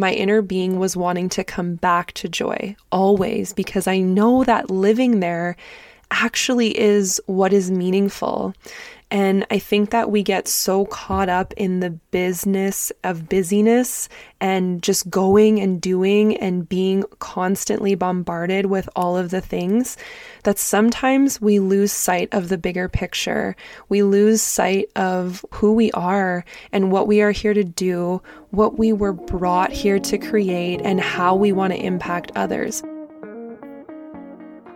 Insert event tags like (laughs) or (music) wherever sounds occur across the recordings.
my inner being was wanting to come back to joy always because I know that living there actually is what is meaningful. And I think that we get so caught up in the business of busyness and just going and doing and being constantly bombarded with all of the things that sometimes we lose sight of the bigger picture. We lose sight of who we are and what we are here to do, what we were brought here to create, and how we want to impact others.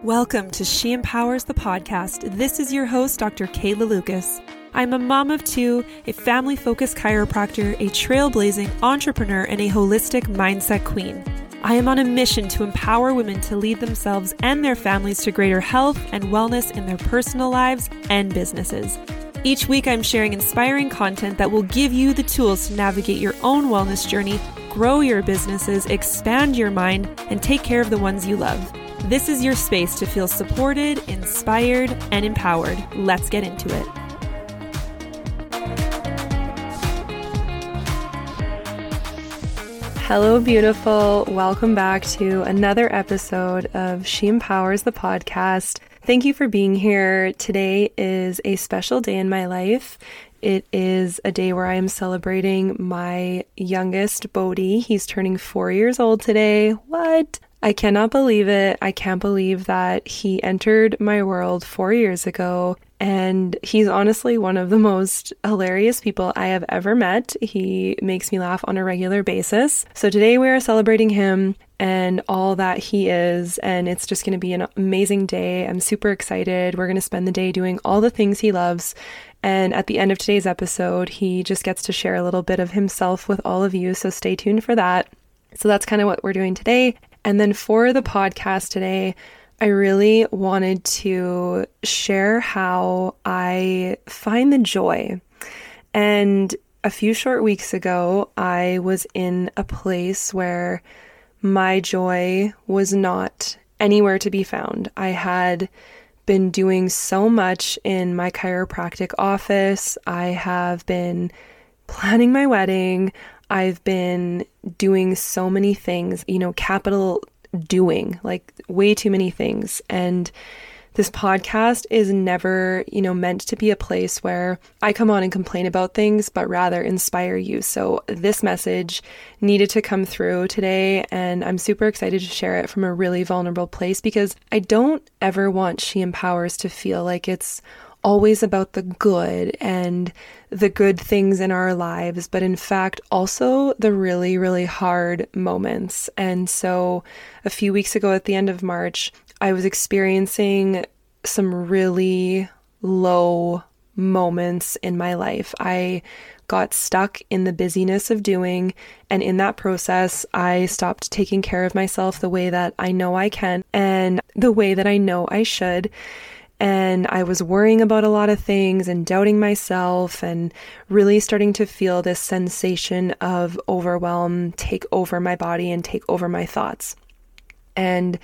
Welcome to She Empowers the podcast. This is your host, Dr. Kayla Lucas. I'm a mom of two, a family focused chiropractor, a trailblazing entrepreneur, and a holistic mindset queen. I am on a mission to empower women to lead themselves and their families to greater health and wellness in their personal lives and businesses. Each week, I'm sharing inspiring content that will give you the tools to navigate your own wellness journey, grow your businesses, expand your mind, and take care of the ones you love. This is your space to feel supported, inspired, and empowered. Let's get into it. Hello, beautiful. Welcome back to another episode of She Empowers the podcast. Thank you for being here. Today is a special day in my life. It is a day where I am celebrating my youngest, Bodhi. He's turning four years old today. What? I cannot believe it. I can't believe that he entered my world four years ago. And he's honestly one of the most hilarious people I have ever met. He makes me laugh on a regular basis. So today we are celebrating him and all that he is. And it's just going to be an amazing day. I'm super excited. We're going to spend the day doing all the things he loves. And at the end of today's episode, he just gets to share a little bit of himself with all of you. So stay tuned for that. So that's kind of what we're doing today. And then for the podcast today, I really wanted to share how I find the joy. And a few short weeks ago, I was in a place where my joy was not anywhere to be found. I had been doing so much in my chiropractic office. I have been planning my wedding. I've been doing so many things, you know, capital doing, like way too many things. And this podcast is never, you know, meant to be a place where I come on and complain about things, but rather inspire you. So this message needed to come through today, and I'm super excited to share it from a really vulnerable place because I don't ever want She Empowers to feel like it's always about the good and the good things in our lives, but in fact, also the really, really hard moments. And so, a few weeks ago at the end of March, I was experiencing some really low moments in my life. I got stuck in the busyness of doing, and in that process, I stopped taking care of myself the way that I know I can and the way that I know I should and I was worrying about a lot of things and doubting myself and really starting to feel this sensation of overwhelm take over my body and take over my thoughts. And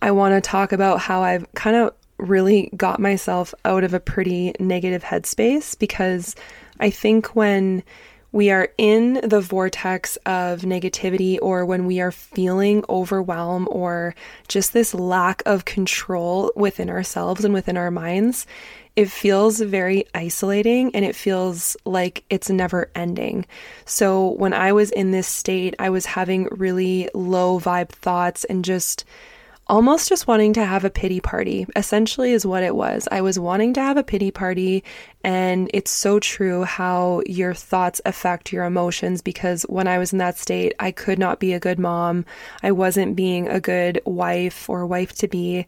I want to talk about how I've kind of really got myself out of a pretty negative headspace because I think when we are in the vortex of negativity or when we are feeling overwhelm or just this lack of control within ourselves and within our minds, it feels very isolating and it feels like it's never ending. So, when I was in this state, I was having really low vibe thoughts and just almost just wanting to have a pity party, essentially, is what it was. I was wanting to have a pity party, and it's so true how your thoughts affect your emotions because when I was in that state, I could not be a good mom. I wasn't being a good wife or wife to be.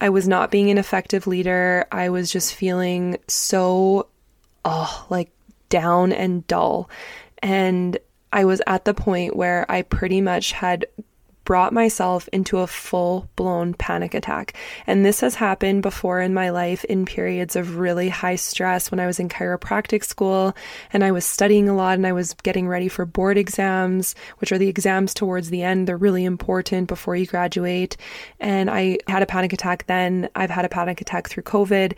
I was not being an effective leader. I was just feeling so, oh, like down and dull. And I was at the point where I pretty much had brought myself into a full blown panic attack. And this has happened before in my life in periods of really high stress when I was in chiropractic school and I was studying a lot and I was getting ready for board exams, which are the exams towards the end. They're really important before you graduate. And I had a panic attack then. I've had a panic attack through COVID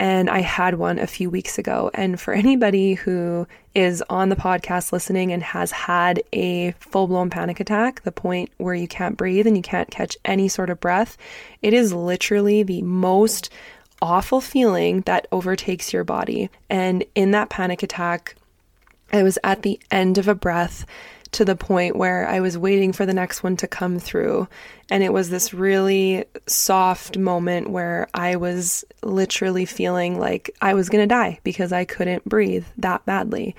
and I had one a few weeks ago. And for anybody who is on the podcast listening and has had a full blown panic attack, the point where you can't breathe and you can't catch any sort of breath, it is literally the most awful feeling that overtakes your body. And in that panic attack, I was at the end of a breath to the point where I was waiting for the next one to come through. And it was this really soft moment where I was literally feeling like I was going to die because I couldn't breathe that badly.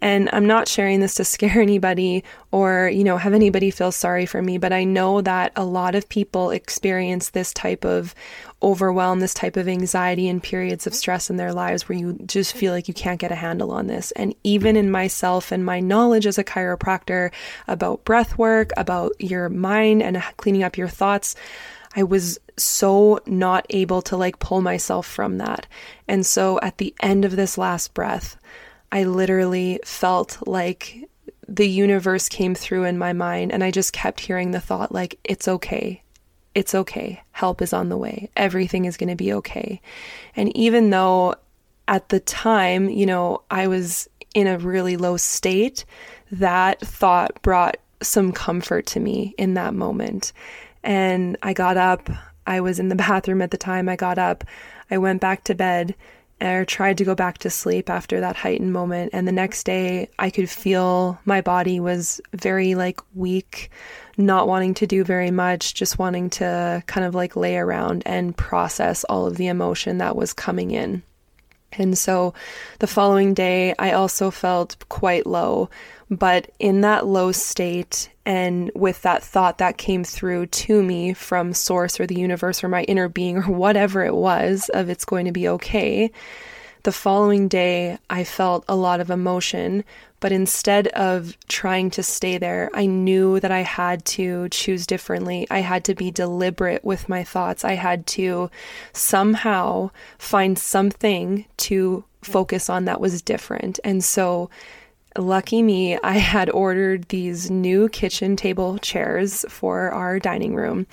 And I'm not sharing this to scare (laughs) anybody or, you know, have anybody feel sorry for me, but I know that a lot of people experience this type of overwhelm, this type of anxiety and periods of stress in their lives where you just feel like you can't get a handle on this. And even in myself and my knowledge as a chiropractor about breath work, about your mind and cleaning up your thoughts, I was so not able to like pull myself from that. And so at the end of this last breath, I literally felt like the universe came through in my mind and I just kept hearing the thought like it's okay. It's okay. Help is on the way. Everything is going to be okay. And even though at the time, you know, I was in a really low state, that thought brought some comfort to me in that moment. And I got up. I was in the (laughs) bathroom at the time. I got up. I went back to bed or tried to go back to sleep after that heightened moment. And the next day, I could feel my body was very like weak, not wanting to do very much, just wanting to kind of like lay around and process all of the emotion that was coming in. And so the following day, I also felt quite low. But in that low state, and with that thought that came through to me from source or the universe or my inner being or whatever it was of it's going to be okay, the following day I felt a lot of emotion. But instead of trying to stay there, I knew that I had to choose differently. I had to be deliberate with my thoughts. I had to somehow find something to focus on that was different. And so lucky me, I had ordered these new kitchen table chairs for our dining room.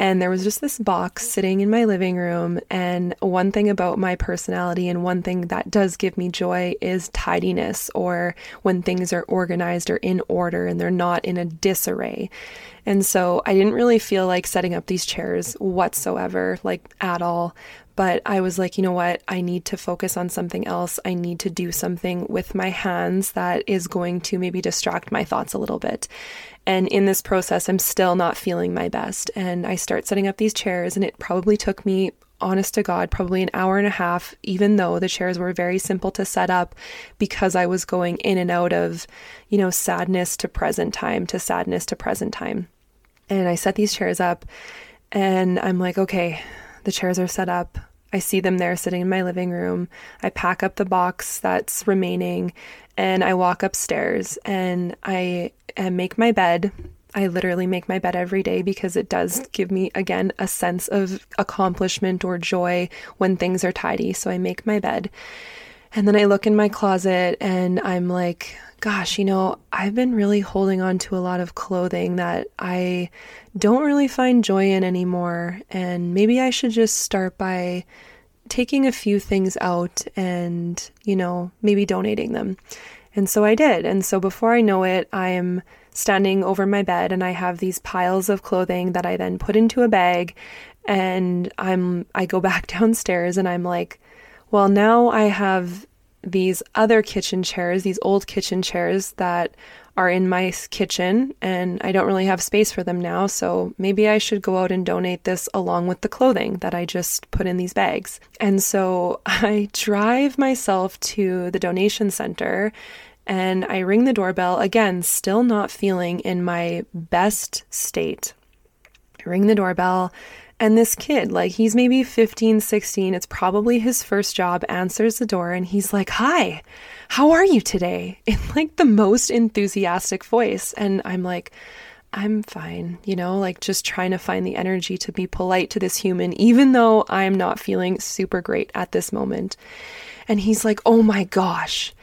And there was just this box sitting in my living room. And one thing about my personality, and one thing that does give me joy, is tidiness or when things are organized or in order and they're not in a disarray. And so I didn't really feel like setting up these chairs whatsoever, like at all. But I was like, you know what? I need to focus on something else. I need to do something with my hands that is going to maybe distract my thoughts a little bit. And in this process, I'm still not feeling my best. And I start setting up these chairs, and it probably took me honest to God, probably an hour and a half, even though the chairs were very simple to set up because I was going in and out of, you know, sadness to present time to sadness to present time. And I set these chairs up and I'm like, okay, the chairs are set up. I see them there sitting in my living room. I pack up the box that's remaining and I walk upstairs and I make my bed. I literally make my bed every day because it does give me, again, a sense of accomplishment or joy when things are tidy. So I make my bed. And then I look in my closet and I'm like, gosh, you know, I've been really holding on to a lot of clothing that I don't really find joy in anymore. And maybe I should just start by taking a few things out and, you know, maybe donating them. And so I did. And so before I know it, I'm standing over my bed and I have these piles of clothing that I then put into a bag and I'm I go (laughs) back downstairs and I'm like, well, now I have these other kitchen chairs, these old kitchen chairs that are in my kitchen and I don't really have space for them now. So maybe I should go out and donate this along with the clothing that I just put in these bags. And so (laughs) I drive myself to the donation center and I ring the doorbell again, still not feeling in my best state. I ring the doorbell and this kid, like he's maybe 15, 16, it's probably his first job, answers the door and he's like, Hi, how are you today? (laughs) In like the most enthusiastic voice. And I'm like, I'm fine, you know, like just trying to find the energy to be polite to this human, even though I'm not feeling super great at this moment. And he's like, Oh my gosh,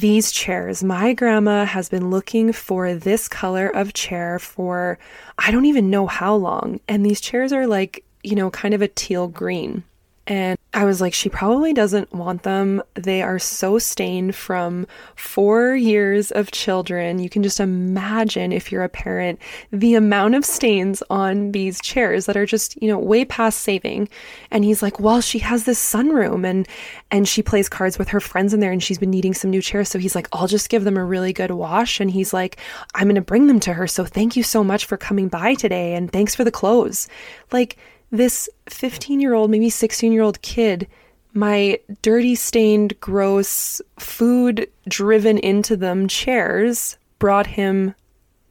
these chairs. My grandma has been looking for this color of chair for I don't even know how long. And these chairs are like, you know, kind of a teal green. And I was like, she probably doesn't want them. They are so stained from four years of children. You can just imagine if you're a parent, the amount of stains on these chairs that are just, you know, way past saving. And he's like, well, she has this sunroom and, and she plays cards with her friends in there and she's been needing some new chairs. So he's like, I'll just give them a really good wash. And he's like, I'm to bring them to her. So thank you so much for coming by today. And thanks for the clothes. Like, this 15 year old, maybe 16 year old kid, my dirty, stained, gross, food driven into them chairs brought him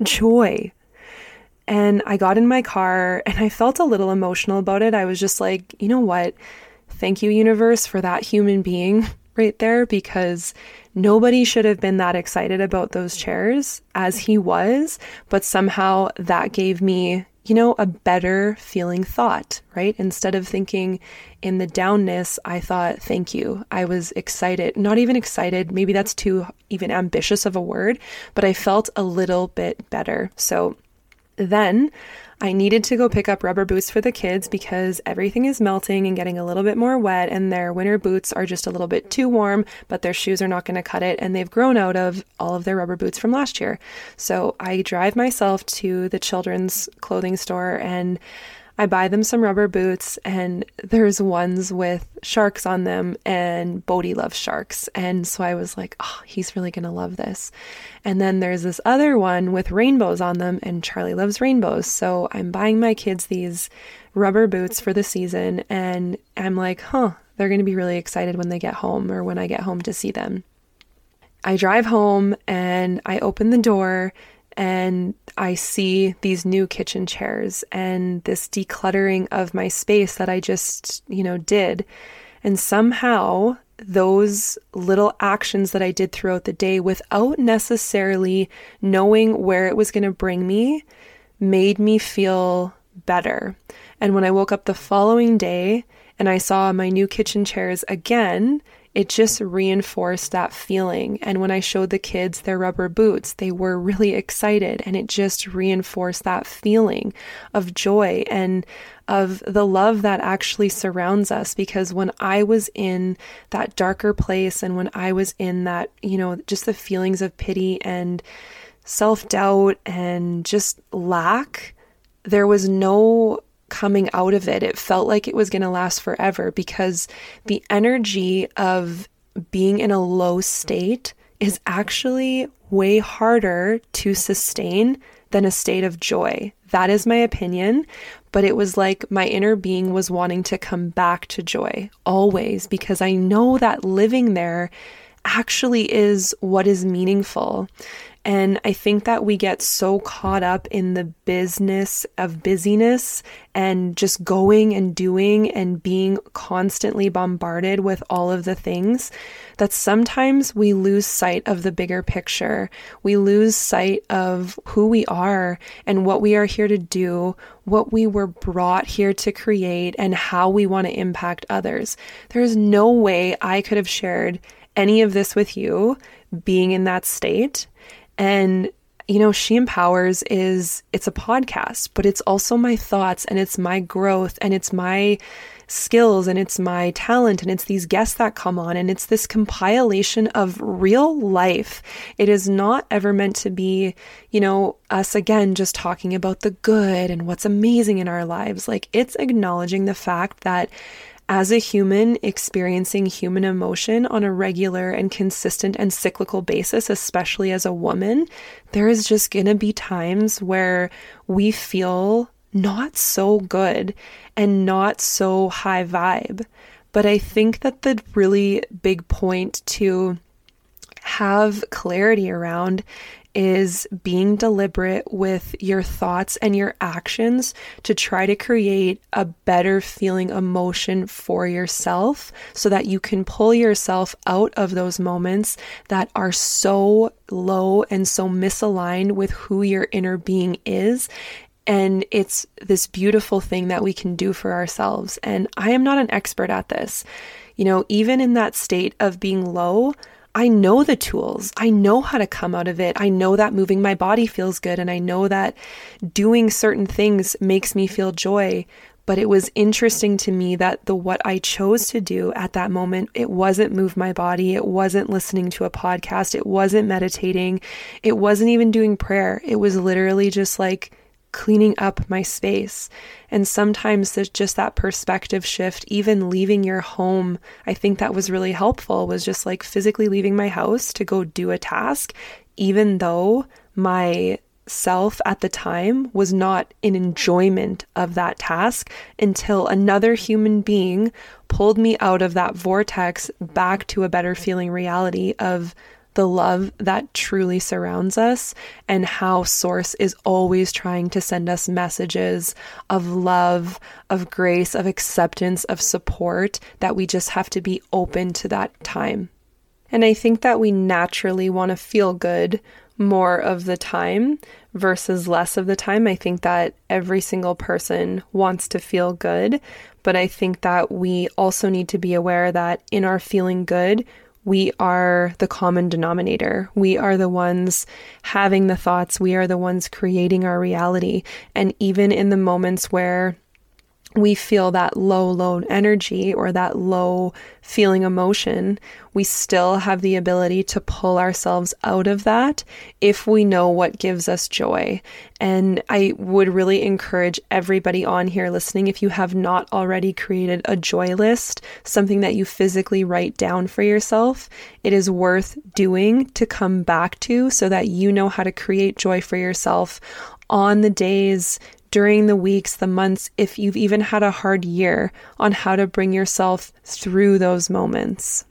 joy. And I got in my car and I felt a little emotional about it. I was just like, you know what? Thank you, universe, for that human being (laughs) right there because nobody should have been that excited about those chairs as he was. But somehow that gave me you know, a better feeling thought, right? Instead of thinking in the downness, I thought, thank you. I was excited, not even excited. Maybe that's too even ambitious of a word, but I felt a little bit better. So then I needed to go pick up rubber boots for the kids because everything is melting and getting a little bit more wet, and their winter boots are just a little bit too warm, but their shoes are not going to cut it, and they've grown out of all of their rubber boots from last year. So I drive myself to the children's clothing store and I buy them some rubber boots, and there's ones with sharks on them, and Bodhi loves sharks. And so I was like, oh, he's really going to love this. And then there's this other one with rainbows on them, and Charlie loves rainbows. So I'm buying my kids these rubber boots for the season, and I'm like, huh, they're going to be really excited when they get home or when I get home to see them. I drive home and I open the door and I see these new kitchen chairs and this decluttering of my space that I just, you know, did. And somehow those little actions that I did throughout the day without necessarily knowing where it was going to bring me made me feel better. And when I woke up the following day and I saw my new kitchen chairs again, it just reinforced that feeling. And when I showed the kids their rubber boots, they were really excited and it just reinforced that feeling of joy and of the love that actually surrounds us. Because when I was in that darker place and when I was in that, you know, just the feelings of pity and self doubt and just lack, there was no coming out of it, it felt like it was going to last forever because the energy of being in a low state is actually way harder to sustain than a state of joy. That is my opinion. But it was like my inner being was wanting to come back to joy always because I know that living there actually is what is meaningful. And I think that we get so caught up in the business of busyness and just going and doing and being constantly bombarded with all of the things that sometimes we lose sight of the bigger picture. We lose sight of who we are and what we are here to do, what we were brought here to create, and how we want to impact others. There's no way I could have shared any of this with you being in that state and you know, She Empowers is it's a podcast, but it's also my thoughts and it's my growth and it's my skills and it's my talent and it's these guests that come on and it's this compilation of real life. It is not ever meant to be, you know, us again just talking about the good and what's amazing in our lives. Like it's acknowledging the fact that as a human experiencing human emotion on a regular and consistent and cyclical basis, especially as a woman, there is just going to be times where we feel not so good and not so high vibe. But I think that the really big point to have clarity around is being deliberate with your thoughts and your actions to try to create a better feeling emotion for yourself so that you can pull yourself out of those moments that are so low and so misaligned with who your inner being is and it's this beautiful thing that we can do for ourselves. And I am not an expert at this. You know, even in that state of being low, I know the tools. I know how to come out of it. I know that moving my body feels good and I know that doing certain things makes me feel joy. But it was interesting to me that the what I chose to do at that moment, it wasn't move my body, it wasn't listening to a podcast, it wasn't meditating, it wasn't even doing prayer. It was literally just like cleaning up my space. And sometimes there's just that perspective shift, even leaving your home. I think that was really helpful, was just like physically leaving my house to go do a task, even though my self at the time was not in enjoyment of that task until another human being pulled me out of that vortex back to a better feeling reality of the love that truly surrounds us and how Source is always trying to send us messages of love, of grace, of acceptance, of support that we just have to be open to that time. And I think that we naturally want to feel good more of the time versus less of the time. I think that every single person wants to feel good, but I think that we also need to be aware that in our feeling good, we are the common denominator. We are the ones having the thoughts. We are the ones creating our reality. And even in the moments where we feel that low, low energy or that low feeling emotion, we still have the ability to pull ourselves out of that if we know what gives us joy. And I would really encourage everybody on here listening, if you have not already created a joy list, something that you physically write down for yourself, it is worth doing to come back to so that you know how to create joy for yourself on the days during the weeks, the months, if you've even had a hard year, on how to bring yourself through those moments.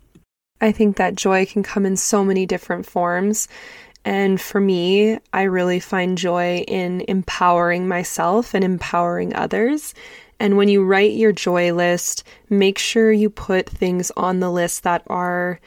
I think that joy can come in so many different forms. And for me, I really find joy in empowering myself and empowering others. And when you write your joy list, make sure you put things on the list that are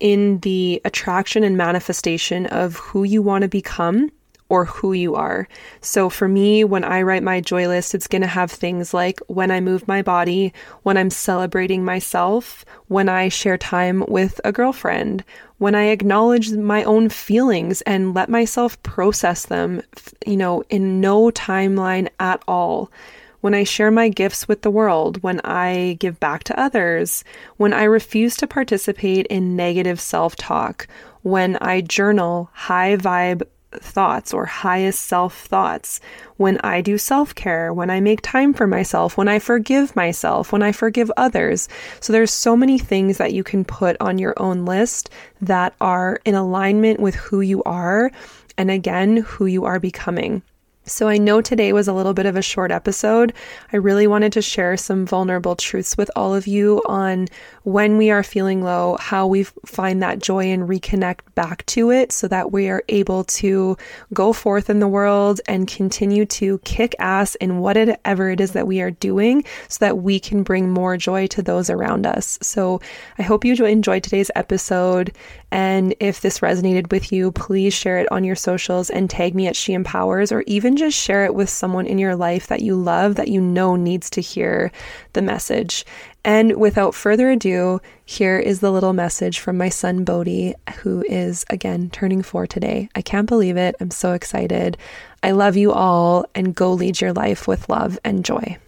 in the attraction and manifestation of who you want to become or who you are. So for me, when I write my joy list, it's going to have things like when I move my body, when I'm celebrating myself, when I share time with a girlfriend, when I acknowledge my own feelings and let myself process them, you know, in no timeline at all when I share my gifts with the world, when I give back to others, when I refuse to participate in negative self talk, when I journal high vibe thoughts or highest self thoughts, when I do self care, when I make time for myself, when I forgive myself, when I forgive others. So there's so many things that you can put on your own list that are in alignment with who you are and again, who you are becoming. So, I know today was a little bit of a short episode. I really wanted to share some vulnerable truths with all of you on when we are feeling low, how we find that joy and reconnect back to it so that we are able to go forth in the world and continue to kick ass in whatever it is that we are doing so that we can bring more joy to those around us. So, I hope you enjoyed today's episode. And if this resonated with you, please share it on your socials and tag me at She Empowers or even just share it with someone in your life that you love that you know needs to hear the message. And without further ado, here is the little message from my son Bodhi, who is again turning four today. I can't believe it. I'm so excited. I love you all and go lead your life with love and joy.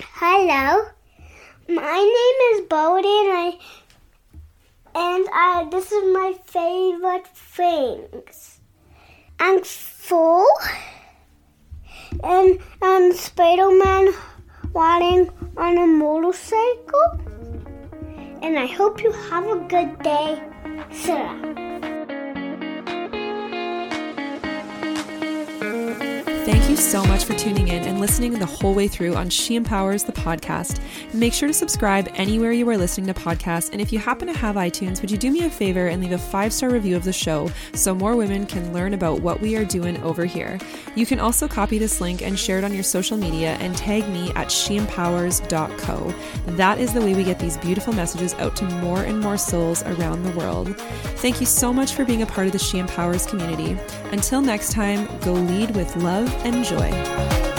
Hello, my name is Bodhi and I and I, this is my favorite things. Full, and and Spider-Man riding on a motorcycle. And I hope you have a good day, Sarah. Thank you so much for tuning in and listening the whole way through on She Empowers the podcast. Make sure to subscribe anywhere you are listening to podcasts. And if you happen to have iTunes, would you do me a favor and leave a five star review of the show so more women can learn about what we are doing over here? You can also copy this link and share it on your social media and tag me at sheempowers.co. That is the way we get these beautiful messages out to more and more souls around the world. Thank you so much for being a part of the She Empowers community. Until next time, go lead with love and joy.